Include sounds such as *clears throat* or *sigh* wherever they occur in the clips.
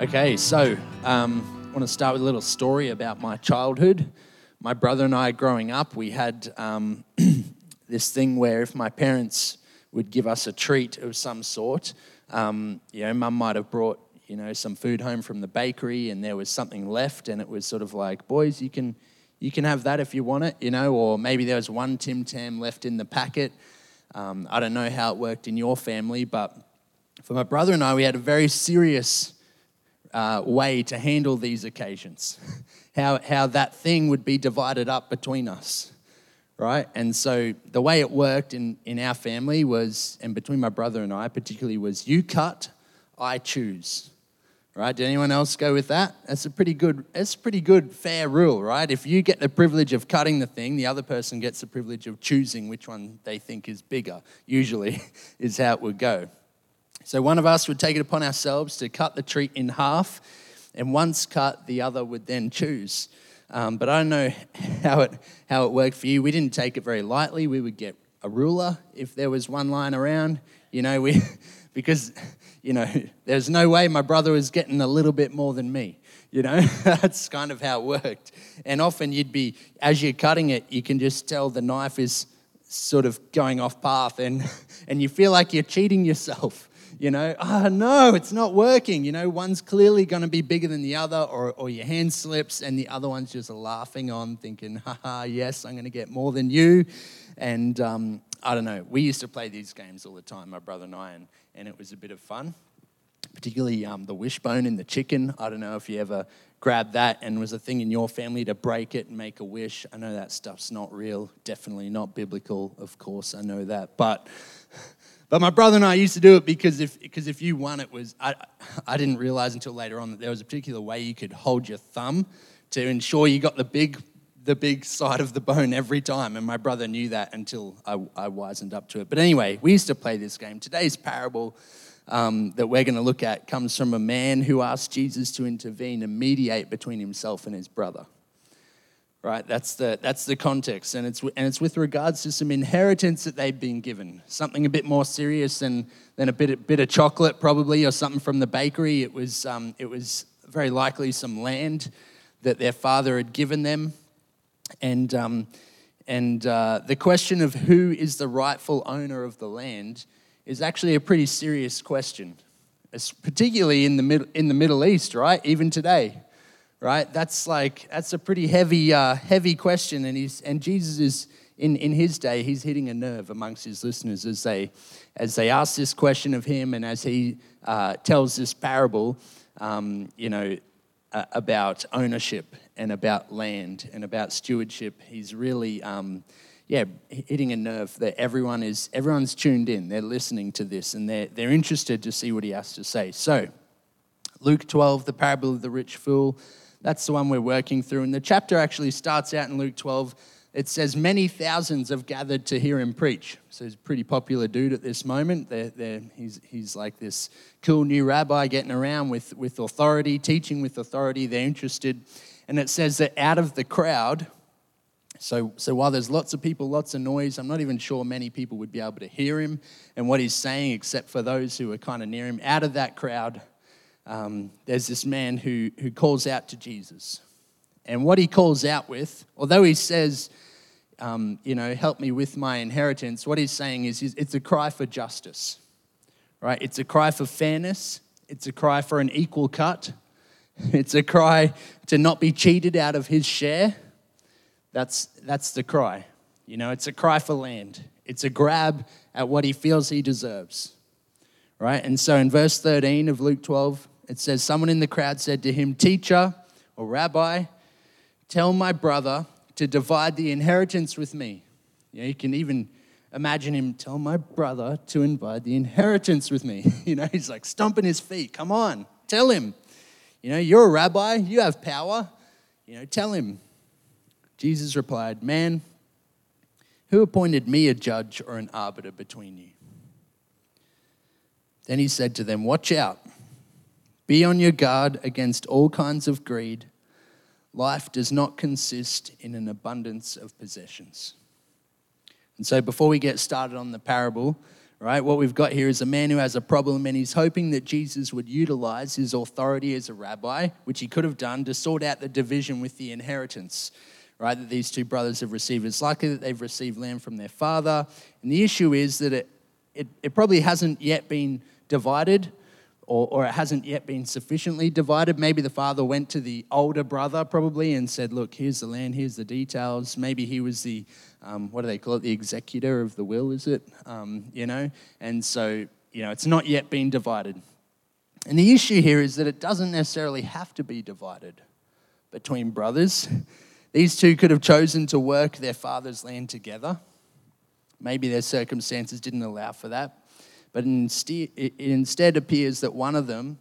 Okay, so um, I want to start with a little story about my childhood. My brother and I, growing up, we had um, *clears throat* this thing where if my parents would give us a treat of some sort, um, you know, mum might have brought, you know, some food home from the bakery and there was something left and it was sort of like, boys, you can, you can have that if you want it, you know, or maybe there was one Tim Tam left in the packet. Um, I don't know how it worked in your family, but for my brother and I, we had a very serious uh, way to handle these occasions, *laughs* how, how that thing would be divided up between us, right? And so the way it worked in, in our family was, and between my brother and I particularly, was you cut, I choose. Right? Did anyone else go with that? That's a pretty good, that's a pretty good fair rule, right? If you get the privilege of cutting the thing, the other person gets the privilege of choosing which one they think is bigger, usually, *laughs* is how it would go. So one of us would take it upon ourselves to cut the treat in half, and once cut, the other would then choose. Um, but I don't know *laughs* how it, how it worked for you. We didn't take it very lightly. We would get a ruler if there was one lying around, you know, we, *laughs* because, you know, there's no way my brother was getting a little bit more than me. You know, *laughs* that's kind of how it worked. And often you'd be, as you're cutting it, you can just tell the knife is sort of going off path and, and you feel like you're cheating yourself you know, oh no, it's not working. You know, one's clearly going to be bigger than the other, or, or your hand slips, and the other one's just laughing on, thinking, haha, yes, I'm going to get more than you. And um, I don't know, we used to play these games all the time, my brother and I, and, and it was a bit of fun. Particularly um, the wishbone and the chicken. I don't know if you ever grabbed that and was a thing in your family to break it and make a wish. I know that stuff's not real, definitely not biblical, of course, I know that. But but my brother and I used to do it because if, because if you won, it was, I, I didn't realize until later on that there was a particular way you could hold your thumb to ensure you got the big, the big side of the bone every time. And my brother knew that until I, I wisened up to it. But anyway, we used to play this game. Today's parable um, that we're going to look at comes from a man who asked Jesus to intervene and mediate between himself and his brother right? That's the, that's the context. And it's, and it's with regards to some inheritance that they've been given, something a bit more serious than, than a bit, of, bit of chocolate, probably, or something from the bakery. It was, um, it was very likely some land that their father had given them. And, um, and uh, the question of who is the rightful owner of the land is actually a pretty serious question, particularly in the, in the Middle East, right? Even today right? That's like that's a pretty heavy, uh, heavy question, and he's and Jesus is in in his day, he's hitting a nerve amongst his listeners as they as they ask this question of him, and as he uh, tells this parable, um, you know, uh, about ownership and about land and about stewardship. He's really. Um, yeah, hitting a nerve that everyone is everyone's tuned in. They're listening to this and they're they're interested to see what he has to say. So, Luke 12, the parable of the rich fool. That's the one we're working through. And the chapter actually starts out in Luke 12. It says, Many thousands have gathered to hear him preach. So he's a pretty popular dude at this moment. They're, they're, he's, he's like this cool new rabbi getting around with, with authority, teaching with authority. They're interested. And it says that out of the crowd, so, so while there's lots of people, lots of noise, I'm not even sure many people would be able to hear him and what he's saying, except for those who are kind of near him. Out of that crowd, um, there's this man who, who calls out to Jesus. And what he calls out with, although he says, um, you know, help me with my inheritance, what he's saying is it's a cry for justice, right? It's a cry for fairness, it's a cry for an equal cut, *laughs* it's a cry to not be cheated out of his share. That's, that's the cry. You know, it's a cry for land, it's a grab at what he feels he deserves, right? And so in verse 13 of Luke 12, it says, Someone in the crowd said to him, Teacher or Rabbi, tell my brother to divide the inheritance with me. You, know, you can even imagine him tell my brother to divide the inheritance with me. *laughs* You know, he's like stomping his feet. Come on, tell him. You know, you're a rabbi, you have power. You know, tell him. Jesus replied, Man, who appointed me a judge or an arbiter between you? Then he said to them, Watch out. Be on your guard against all kinds of greed. Life does not consist in an abundance of possessions. And so, before we get started on the parable, right? What we've got here is a man who has a problem and he's hoping that Jesus would utilize his authority as a rabbi, which he could have done, to sort out the division with the inheritance, right? That these two brothers have received. It's likely that they've received land from their father. And the issue is that it, it, it probably hasn't yet been divided or, or it hasn't yet been sufficiently divided. Maybe the father went to the older brother probably and said, Look, here's the land, here's the details. Maybe he was the, um, what do they call it, the executor of the will, is it? Um, you know? And so, you know, it's not yet been divided. And the issue here is that it doesn't necessarily have to be divided between brothers. These two could have chosen to work their father's land together. Maybe their circumstances didn't allow for that but it instead appears that one of them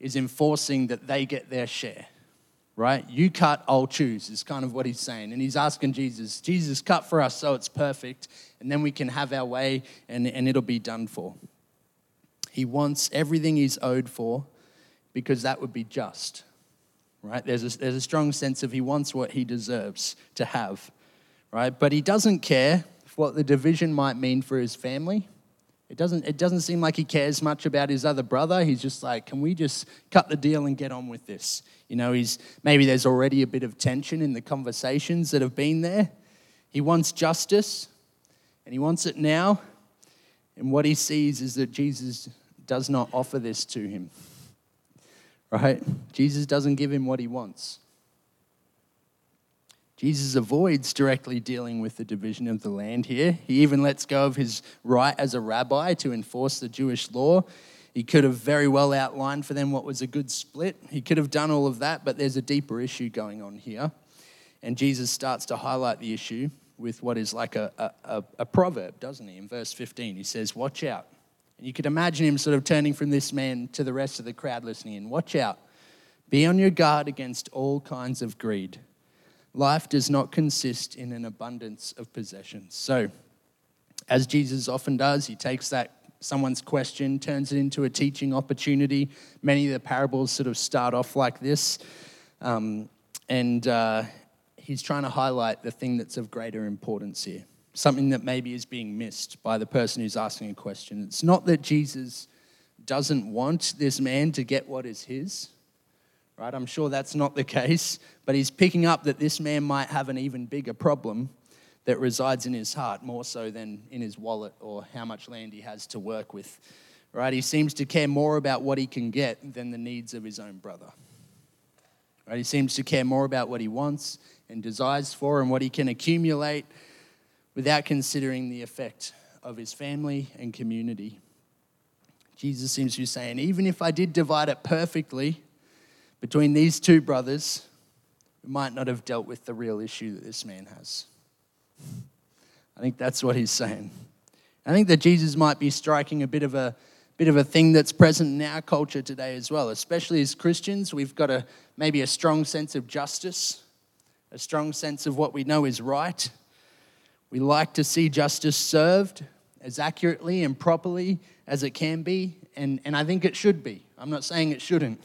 is enforcing that they get their share, right? You cut, I'll choose, is kind of what he's saying. And he's asking Jesus, Jesus, cut for us so it's perfect, and then we can have our way and, and it'll be done for. He wants everything he's owed for because that would be just, right? There's a, there's a strong sense of he wants what he deserves to have, right? But he doesn't care what the division might mean for his family it doesn't, it doesn't seem like he cares much about his other brother. He's just like, can we just cut the deal and get on with this? You know, he's, maybe there's already a bit of tension in the conversations that have been there. He wants justice, and he wants it now. And what he sees is that Jesus does not offer this to him. Right? Jesus doesn't give him what he wants. Jesus avoids directly dealing with the division of the land here. He even lets go of his right as a rabbi to enforce the Jewish law. He could have very well outlined for them what was a good split. He could have done all of that, but there's a deeper issue going on here. And Jesus starts to highlight the issue with what is like a, a, a proverb, doesn't he? In verse 15, he says, Watch out. And you could imagine him sort of turning from this man to the rest of the crowd listening in. Watch out. Be on your guard against all kinds of greed Life does not consist in an abundance of possessions. So, as Jesus often does, he takes that someone's question, turns it into a teaching opportunity. Many of the parables sort of start off like this. Um, and uh, he's trying to highlight the thing that's of greater importance here, something that maybe is being missed by the person who's asking a question. It's not that Jesus doesn't want this man to get what is his, right? I'm sure that's not the case, but he's picking up that this man might have an even bigger problem that resides in his heart more so than in his wallet or how much land he has to work with, right? He seems to care more about what he can get than the needs of his own brother, right? He seems to care more about what he wants and desires for and what he can accumulate without considering the effect of his family and community. Jesus seems to be saying, even if I did divide it perfectly, between these two brothers, we might not have dealt with the real issue that this man has. I think that's what he's saying. I think that Jesus might be striking a bit of a bit of a thing that's present in our culture today as well, especially as Christians. We've got a maybe a strong sense of justice, a strong sense of what we know is right. We like to see justice served as accurately and properly as it can be, and, and I think it should be. I'm not saying it shouldn't.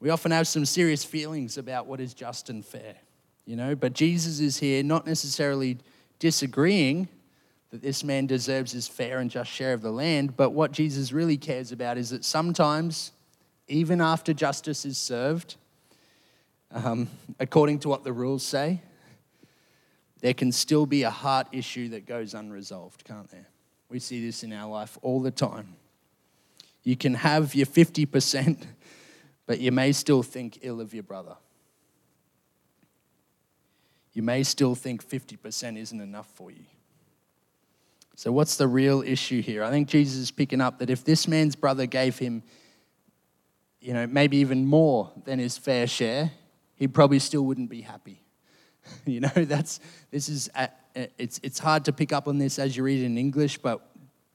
We often have some serious feelings about what is just and fair, you know, but Jesus is here not necessarily disagreeing that this man deserves his fair and just share of the land, but what Jesus really cares about is that sometimes, even after justice is served, um, according to what the rules say, there can still be a heart issue that goes unresolved, can't there? We see this in our life all the time. You can have your 50% but you may still think ill of your brother. You may still think 50% isn't enough for you. So, what's the real issue here? I think Jesus is picking up that if this man's brother gave him, you know, maybe even more than his fair share, he probably still wouldn't be happy. *laughs* you know, that's, this is, uh, it's, it's hard to pick up on this as you read it in English, but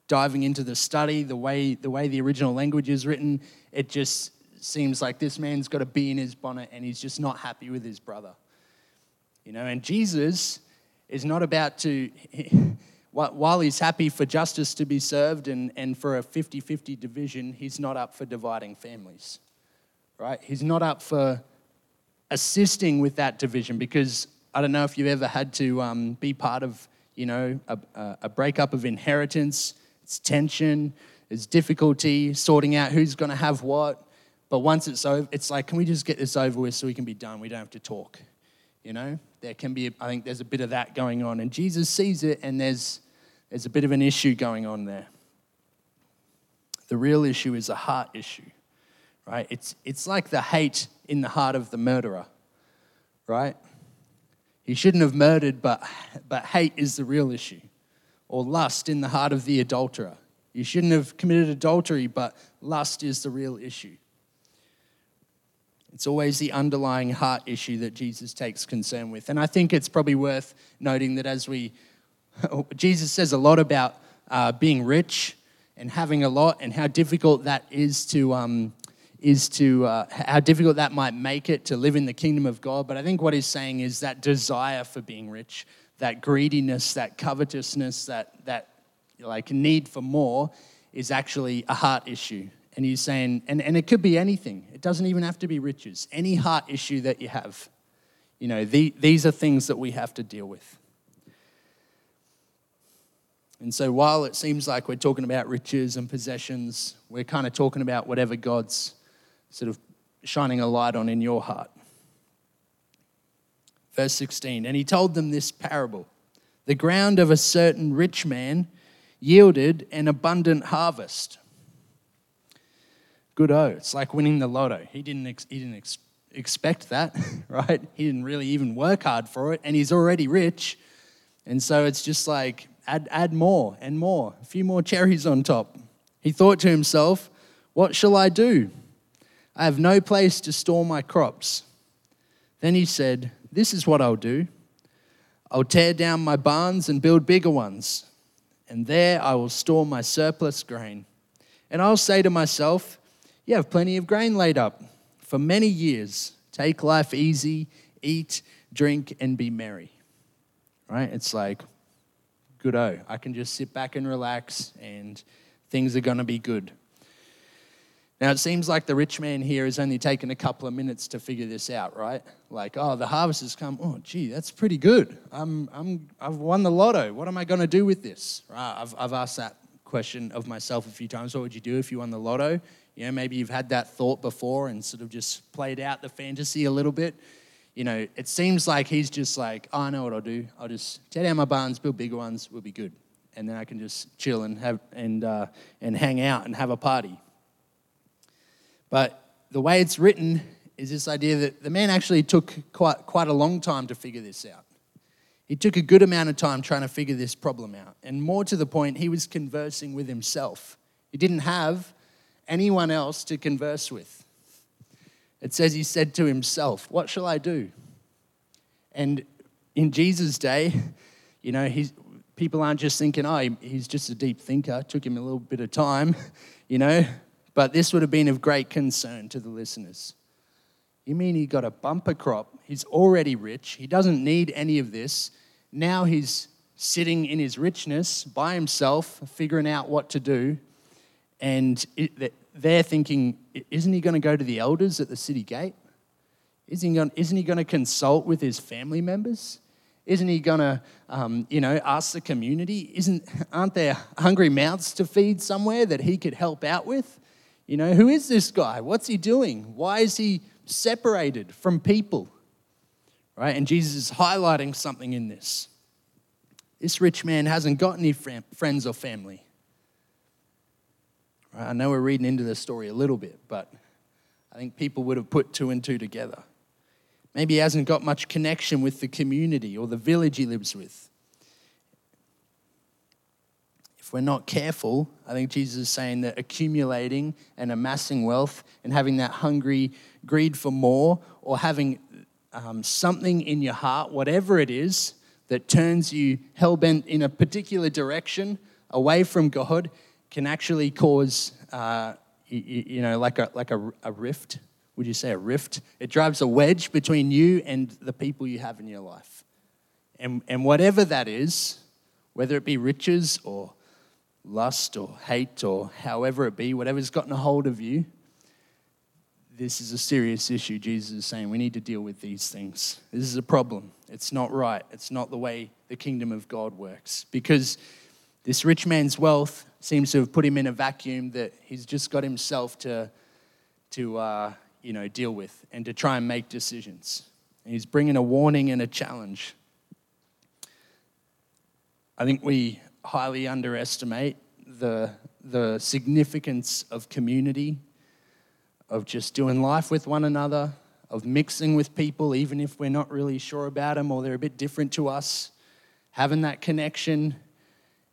diving into the study, the way, the way the original language is written, it just seems like this man's got a bee in his bonnet and he's just not happy with his brother. You know, and Jesus is not about to, *laughs* while he's happy for justice to be served and, and for a 50 50 division, he's not up for dividing families, right? He's not up for assisting with that division because I don't know if you've ever had to um, be part of, you know, a, a breakup of inheritance it's tension, there's difficulty sorting out who's going to have what. But once it's over, it's like, can we just get this over with so we can be done? We don't have to talk. You know, there can be, I think there's a bit of that going on. And Jesus sees it, and there's, there's a bit of an issue going on there. The real issue is a heart issue, right? It's, it's like the hate in the heart of the murderer, right? He shouldn't have murdered, but, but hate is the real issue. Or lust in the heart of the adulterer. You shouldn't have committed adultery, but lust is the real issue. It's always the underlying heart issue that Jesus takes concern with. And I think it's probably worth noting that as we, *laughs* Jesus says a lot about uh, being rich and having a lot and how difficult that is to, um, is to uh, how difficult that might make it to live in the kingdom of God. But I think what he's saying is that desire for being rich, that greediness, that covetousness, that, that like need for more is actually a heart issue. And he's saying, and, and it could be anything. It doesn't even have to be riches. Any heart issue that you have, you know, the, these are things that we have to deal with. And so while it seems like we're talking about riches and possessions, we're kind of talking about whatever God's sort of shining a light on in your heart. Verse 16, and he told them this parable The ground of a certain rich man yielded an abundant harvest. Good oh, it's like winning the lotto. He didn't, ex- he didn't ex- expect that, *laughs* right? He didn't really even work hard for it, and he's already rich. And so it's just like, add, add more and more, a few more cherries on top. He thought to himself, What shall I do? I have no place to store my crops. Then he said, This is what I'll do I'll tear down my barns and build bigger ones and there I will store my surplus grain. And I'll say to myself, You have plenty of grain laid up for many years. Take life easy, eat, drink, and be merry. Right? It's like, good oh, I can just sit back and relax, and things are going to be good. Now, it seems like the rich man here has only taken a couple of minutes to figure this out, right? Like, oh, the harvest has come. Oh, gee, that's pretty good. I'm, I'm, I've won the lotto. What am I going to do with this? Right? I've, I've asked that question of myself a few times. What would you do if you won the lotto? You know, maybe you've had that thought before and sort of just played out the fantasy a little bit. You know, it seems like he's just like, oh, I know what I'll do. I'll just tear down my barns, build bigger ones, we'll be good. And then I can just chill and have and uh, and hang out and have a party. But the way it's written is this idea that the man actually took quite, quite a long time to figure this out. He took a good amount of time trying to figure this problem out. And more to the point, he was conversing with himself. He didn't have anyone else to converse with. It says he said to himself, What shall I do? And in Jesus' day, you know, he's, people aren't just thinking, oh, he's just a deep thinker. It took him a little bit of time, *laughs* you know. But this would have been of great concern to the listeners. You mean he got a bumper crop? He's already rich. He doesn't need any of this. Now he's sitting in his richness by himself, figuring out what to do. And they're thinking, isn't he going to go to the elders at the city gate? Isn't he going, isn't he going to consult with his family members? Isn't he going to, um, you know, ask the community? Isn't, aren't there hungry mouths to feed somewhere that he could help out with? You know, who is this guy? What's he doing? Why is he separated from people? Right? And Jesus is highlighting something in this. This rich man hasn't got any friends or family. I know we're reading into the story a little bit, but I think people would have put two and two together. Maybe he hasn't got much connection with the community or the village he lives with. If we're not careful, I think Jesus is saying that accumulating and amassing wealth and having that hungry greed for more or having um, something in your heart, whatever it is, that turns you hell bent in a particular direction away from God, can actually cause, uh, you, you, know, like a like a, a rift. Would you say a rift? It drives a wedge between you and the people you have in your life, and and whatever that is, whether it be riches or lust or hate or however it be, whatever's gotten a hold of you, this is a serious issue. Jesus is saying we need to deal with these things. This is a problem. It's not right. It's not the way the kingdom of God works. Because This rich man's wealth seems to have put him in a vacuum that he's just got himself to, to uh, you know, deal with and to try and make decisions. And he's bringing a warning and a challenge. I think we highly underestimate the, the significance of community, of just doing life with one another, of mixing with people, even if we're not really sure about them or they're a bit different to us, having that connection.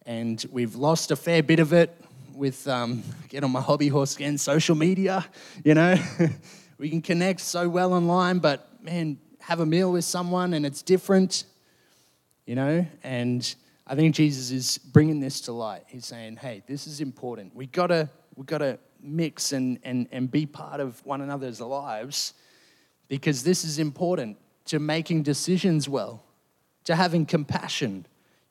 And we've lost a fair bit of it with, um, get on my hobby horse again, social media, you know. *laughs* we can connect so well online, but man, have a meal with someone and it's different, you know. And I think Jesus is bringing this to light. He's saying, hey, this is important. We gotta, we gotta mix and, and, and be part of one another's lives because this is important to making decisions well, to having compassion.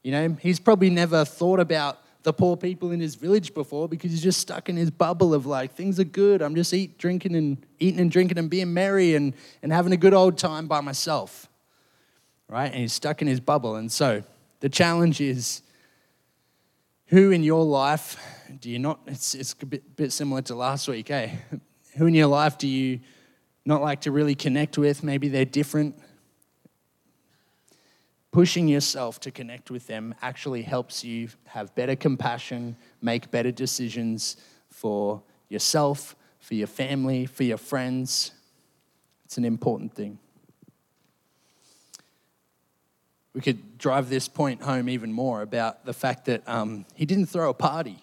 You know, he's probably never thought about the poor people in his village before because he's just stuck in his bubble of like things are good. I'm just eat, drinking and eating and drinking and being merry and, and having a good old time by myself. Right? And he's stuck in his bubble. And so the challenge is who in your life do you not, it's, it's a bit, bit similar to last week, eh? *laughs* Who in your life do you not like to really connect with. Maybe they're different. Pushing yourself to connect with them actually helps you have better compassion, make better decisions for yourself, for your family, for your friends. It's an important thing. We could drive this point home even more about the fact that um, he didn't throw a party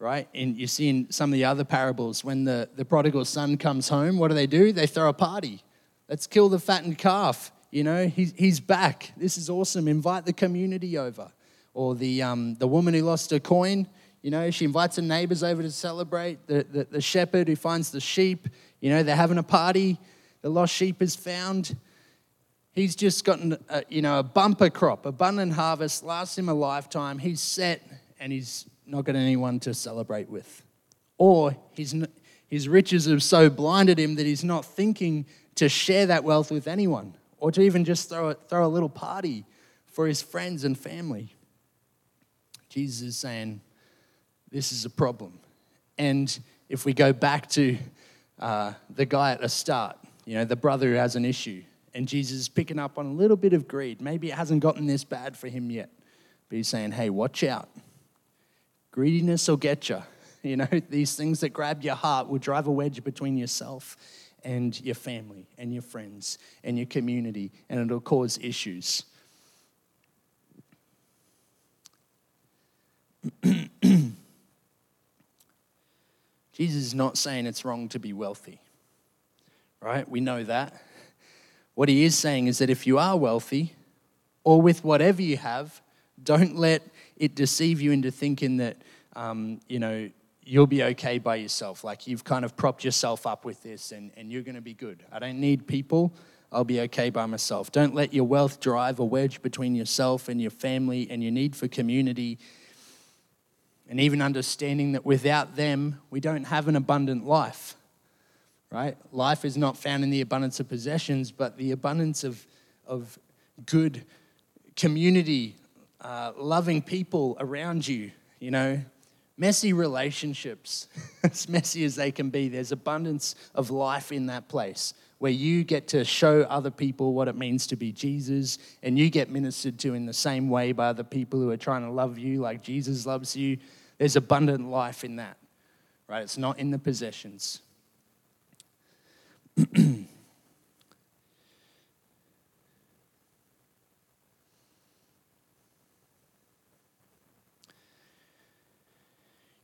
right? And you see in some of the other parables, when the, the prodigal son comes home, what do they do? They throw a party. Let's kill the fattened calf. You know, he's, he's back. This is awesome. Invite the community over. Or the, um, the woman who lost her coin, you know, she invites her neighbors over to celebrate. The, the, the shepherd who finds the sheep, you know, they're having a party. The lost sheep is found. He's just gotten, a, you know, a bumper crop, abundant harvest, lasts him a lifetime. He's set and he's not got anyone to celebrate with. Or his, his riches have so blinded him that he's not thinking to share that wealth with anyone or to even just throw a, throw a little party for his friends and family. Jesus is saying, This is a problem. And if we go back to uh, the guy at the start, you know, the brother who has an issue, and Jesus is picking up on a little bit of greed. Maybe it hasn't gotten this bad for him yet, but he's saying, Hey, watch out. Greediness will get you. *laughs* You know, these things that grab your heart will drive a wedge between yourself and your family and your friends and your community, and it'll cause issues. *clears throat* Jesus is not saying it's wrong to be wealthy, right? We know that. What he is saying is that if you are wealthy, or with whatever you have, don't let it deceive you into thinking that, um, you know, you'll be okay by yourself. Like you've kind of propped yourself up with this and, and you're going to be good. I don't need people. I'll be okay by myself. Don't let your wealth drive a wedge between yourself and your family and your need for community. And even understanding that without them, we don't have an abundant life, right? Life is not found in the abundance of possessions, but the abundance of, of good community, uh, loving people around you, you know, messy relationships, *laughs* as messy as they can be, there's abundance of life in that place where you get to show other people what it means to be Jesus and you get ministered to in the same way by other people who are trying to love you like Jesus loves you. There's abundant life in that, right? It's not in the possessions. *clears throat*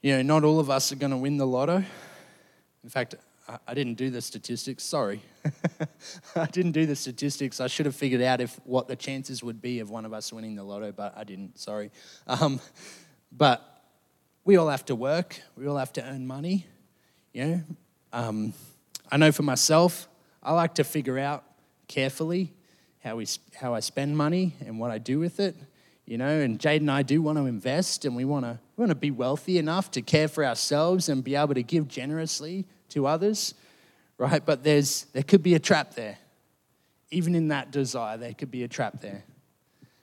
You know, not all of us are going to win the lotto. In fact, I didn't do the statistics. Sorry. *laughs* I didn't do the statistics. I should have figured out if what the chances would be of one of us winning the lotto, but I didn't. Sorry. Um, but we all have to work. We all have to earn money. You know, um, I know for myself, I like to figure out carefully how we how I spend money and what I do with it you know, and Jade and I do want to invest and we want to, we want to be wealthy enough to care for ourselves and be able to give generously to others, right? But there's, there could be a trap there. Even in that desire, there could be a trap there.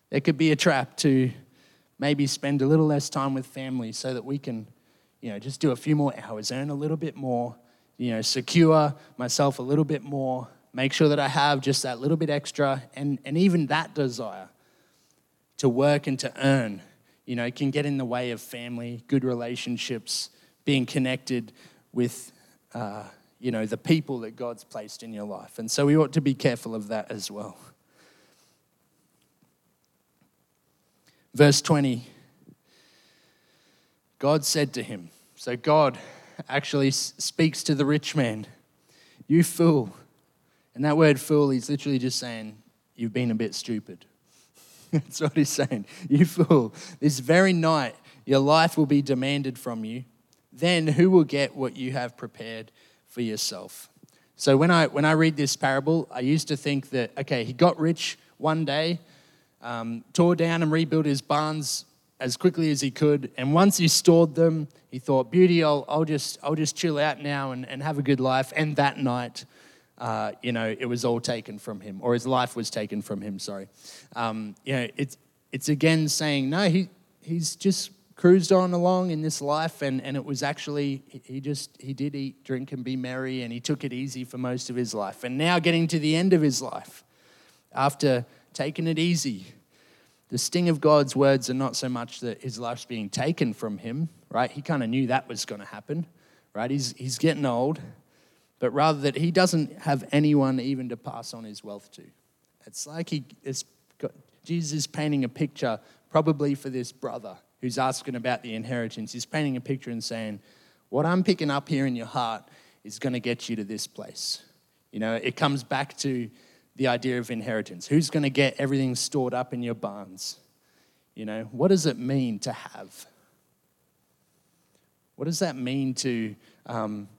There could be a trap to maybe spend a little less time with family so that we can, you know, just do a few more hours, earn a little bit more, you know, secure myself a little bit more, make sure that I have just that little bit extra, and, and even that desire to work and to earn, you know, can get in the way of family, good relationships, being connected with, uh, you know, the people that God's placed in your life. And so we ought to be careful of that as well. Verse 20 God said to him, so God actually speaks to the rich man, You fool. And that word fool, he's literally just saying, You've been a bit stupid. *laughs* That's what he's saying. You fool. This very night, your life will be demanded from you. Then who will get what you have prepared for yourself? So when I, when I read this parable, I used to think that, okay, he got rich one day, um, tore down and rebuilt his barns as quickly as he could. And once he stored them, he thought, beauty, I'll, I'll, just, I'll just chill out now and, and have a good life. And that night, uh, you know, it was all taken from him, or his life was taken from him, sorry. Um, you know, it's, it's again saying, no, he, he's just cruised on along in this life and, and it was actually he just he did eat drink and be merry and he took it easy for most of his life and now getting to the end of his life after taking it easy the sting of God's words are not so much that his life's being taken from him, right? He kind of knew that was going to happen, right? He's, he's getting old, but rather that he doesn't have anyone even to pass on his wealth to. It's like he is, Jesus is painting a picture, probably for this brother who's asking about the inheritance. He's painting a picture and saying, What I'm picking up here in your heart is going to get you to this place. You know, it comes back to the idea of inheritance. Who's going to get everything stored up in your barns? You know, what does it mean to have? What does that mean to um,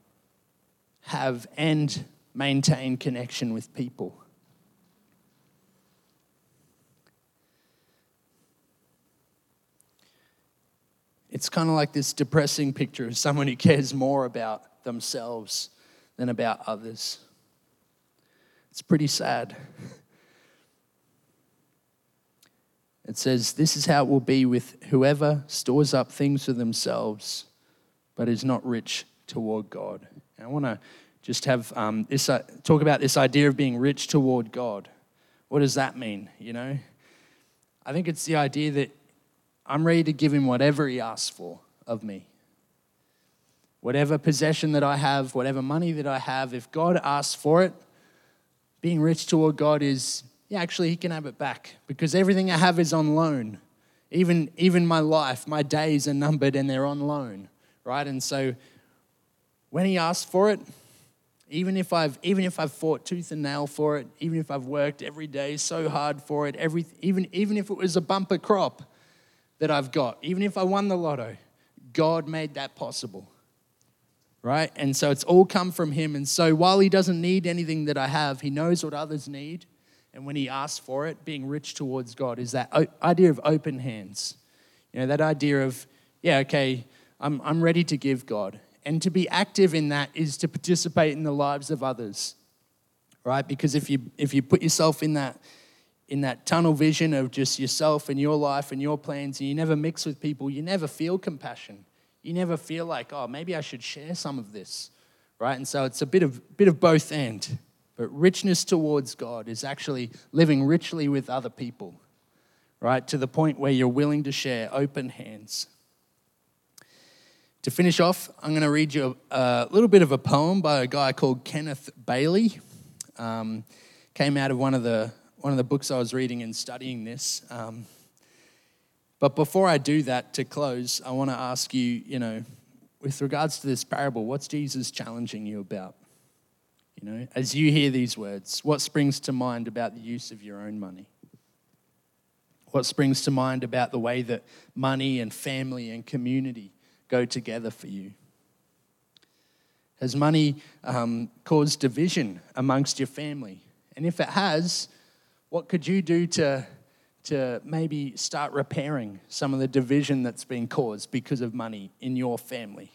have and maintain connection with people? It's kind of like this depressing picture of someone who cares more about themselves than about others. It's pretty sad. It says, This is how it will be with whoever stores up things for themselves, but is not rich toward God. And I want to just have um, this uh, talk about this idea of being rich toward God. What does that mean? You know, I think it's the idea that I'm ready to give him whatever he asks for of me. Whatever possession that I have, whatever money that I have, if God asks for it, being rich toward God is, yeah, actually, He can have it back because everything I have is on loan. Even, even my life, my days are numbered and they're on loan, right? And so when He asks for it, even if I've even if I've fought tooth and nail for it, even if I've worked every day so hard for it, every, even, even if it was a bumper crop that I've got, even if I won the lotto, God made that possible right? And so it's all come from him. And so while he doesn't need anything that I have, he knows what others need. And when he asks for it, being rich towards God is that idea of open hands. You know, that idea of, yeah, okay, I'm, I'm ready to give God. And to be active in that is to participate in the lives of others, right? Because if you, if you put yourself in that, in that tunnel vision of just yourself and your life and your plans, and you never mix with people, you never feel compassion you never feel like, oh, maybe I should share some of this, right? And so it's a bit of, bit of both end. But richness towards God is actually living richly with other people, right? To the point where you're willing to share open hands. To finish off, I'm going to read you a, a little bit of a poem by a guy called Kenneth Bailey. Um, came out of one of the one of the books I was reading and studying this. Um, but before I do that, to close, I want to ask you, you know, with regards to this parable, what's Jesus challenging you about? You know, as you hear these words, what springs to mind about the use of your own money? What springs to mind about the way that money and family and community go together for you? Has money um, caused division amongst your family? And if it has, what could you do to to maybe start repairing some of the division that's been caused because of money in your family?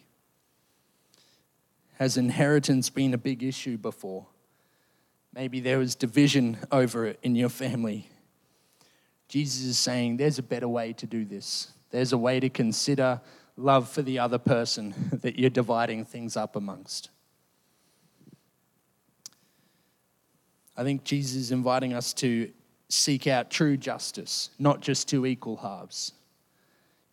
Has inheritance been a big issue before? Maybe there was division over it in your family. Jesus is saying there's a better way to do this. There's a way to consider love for the other person *laughs* that you're dividing things up amongst. I think Jesus is inviting us to seek out true justice, not just two equal halves,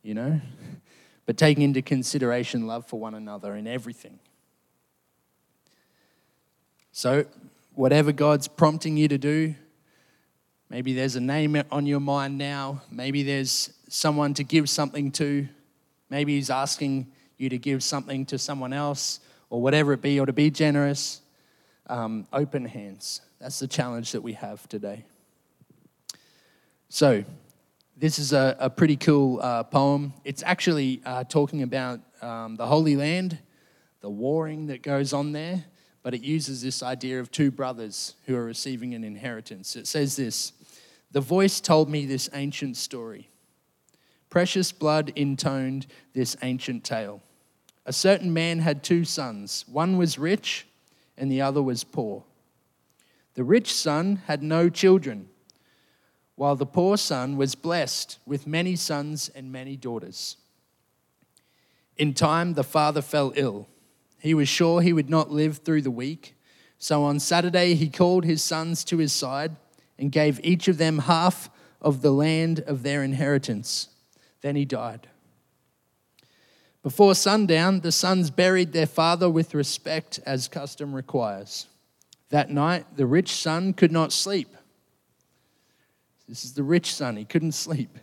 you know, *laughs* but taking into consideration love for one another in everything. So, whatever God's prompting you to do, maybe there's a name on your mind now, maybe there's someone to give something to, maybe He's asking you to give something to someone else, or whatever it be, or to be generous. Um, open hands. That's the challenge that we have today. So, this is a, a pretty cool uh, poem. It's actually uh, talking about um, the Holy Land, the warring that goes on there, but it uses this idea of two brothers who are receiving an inheritance. It says this The voice told me this ancient story. Precious blood intoned this ancient tale. A certain man had two sons. One was rich, and the other was poor. The rich son had no children, while the poor son was blessed with many sons and many daughters. In time, the father fell ill. He was sure he would not live through the week. So on Saturday, he called his sons to his side and gave each of them half of the land of their inheritance. Then he died. Before sundown, the sons buried their father with respect as custom requires. That night, the rich son could not sleep. This is the rich son, he couldn't sleep.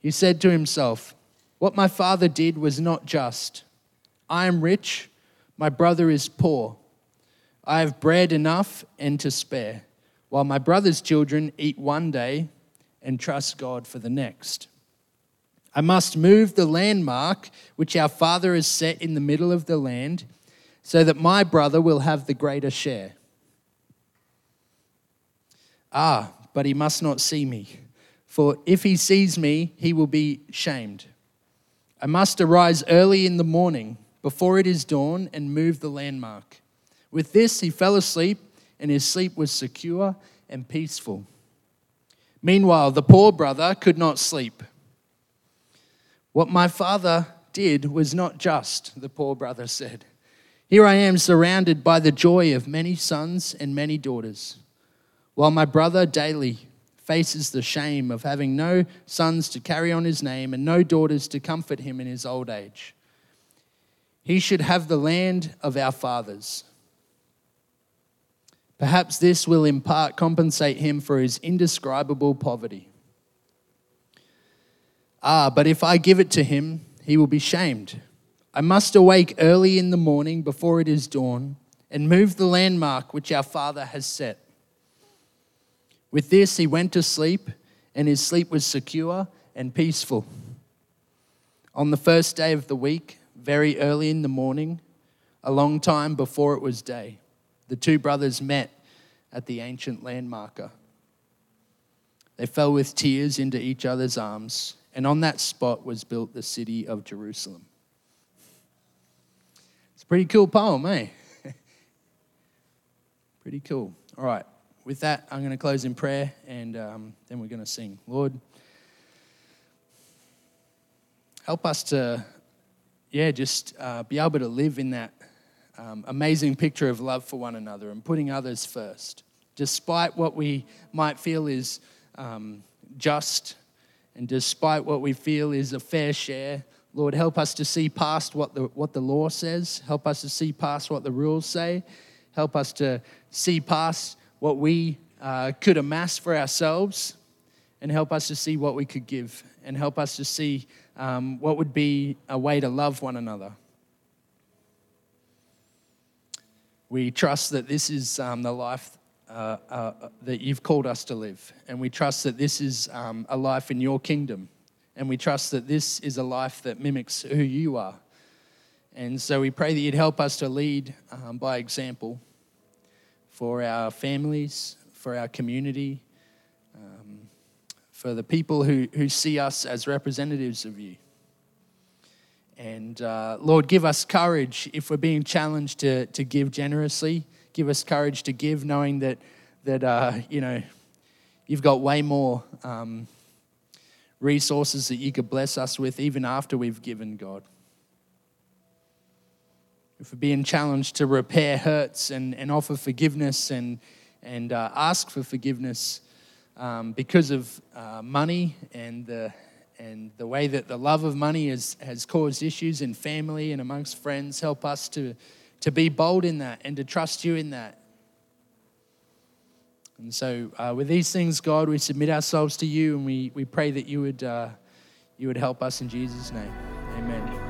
He said to himself, What my father did was not just. I am rich, my brother is poor. I have bread enough and to spare, while my brother's children eat one day and trust God for the next. I must move the landmark which our father has set in the middle of the land, so that my brother will have the greater share. Ah, but he must not see me, for if he sees me, he will be shamed. I must arise early in the morning, before it is dawn, and move the landmark. With this, he fell asleep, and his sleep was secure and peaceful. Meanwhile, the poor brother could not sleep. What my father did was not just, the poor brother said. Here I am surrounded by the joy of many sons and many daughters while my brother daily faces the shame of having no sons to carry on his name and no daughters to comfort him in his old age. He should have the land of our fathers. Perhaps this will in part compensate him for his indescribable poverty. Ah, but if I give it to him, he will be shamed. I must awake early in the morning before it is dawn and move the landmark which our father has set. With this, he went to sleep, and his sleep was secure and peaceful. On the first day of the week, very early in the morning, a long time before it was day, the two brothers met at the ancient landmarker. They fell with tears into each other's arms, and on that spot was built the city of Jerusalem. It's a pretty cool poem, eh? *laughs* pretty cool. All right with that, I'm going to close in prayer and um, then we're going to sing. Lord, help us to, yeah, just uh, be able to live in that um, amazing picture of love for one another and putting others first. Despite what we might feel is um, just and despite what we feel is a fair share, Lord, help us to see past what the, what the law says. Help us to see past what the rules say. Help us to see past what we uh, could amass for ourselves and help us to see what we could give and help us to see um, what would be a way to love one another. We trust that this is um, the life uh, uh, that you've called us to live, and we trust that this is um, a life in your kingdom, and we trust that this is a life that mimics who you are. And so we pray that you'd help us to lead um, by example for our families, for our community, um, for the people who, who see us as representatives of you. And uh, Lord, give us courage if we're being challenged to, to give generously. Give us courage to give, knowing that, that uh, you know, you've got way more um, resources that you could bless us with even after we've given, God. If we're being challenged to repair hurts and, and offer forgiveness and, and uh, ask for forgiveness um, because of uh, money and the, and the way that the love of money has, has caused issues in family and amongst friends, help us to, to be bold in that and to trust you in that. And so, uh, with these things, God, we submit ourselves to you and we, we pray that you would, uh, you would help us in Jesus' name. Amen.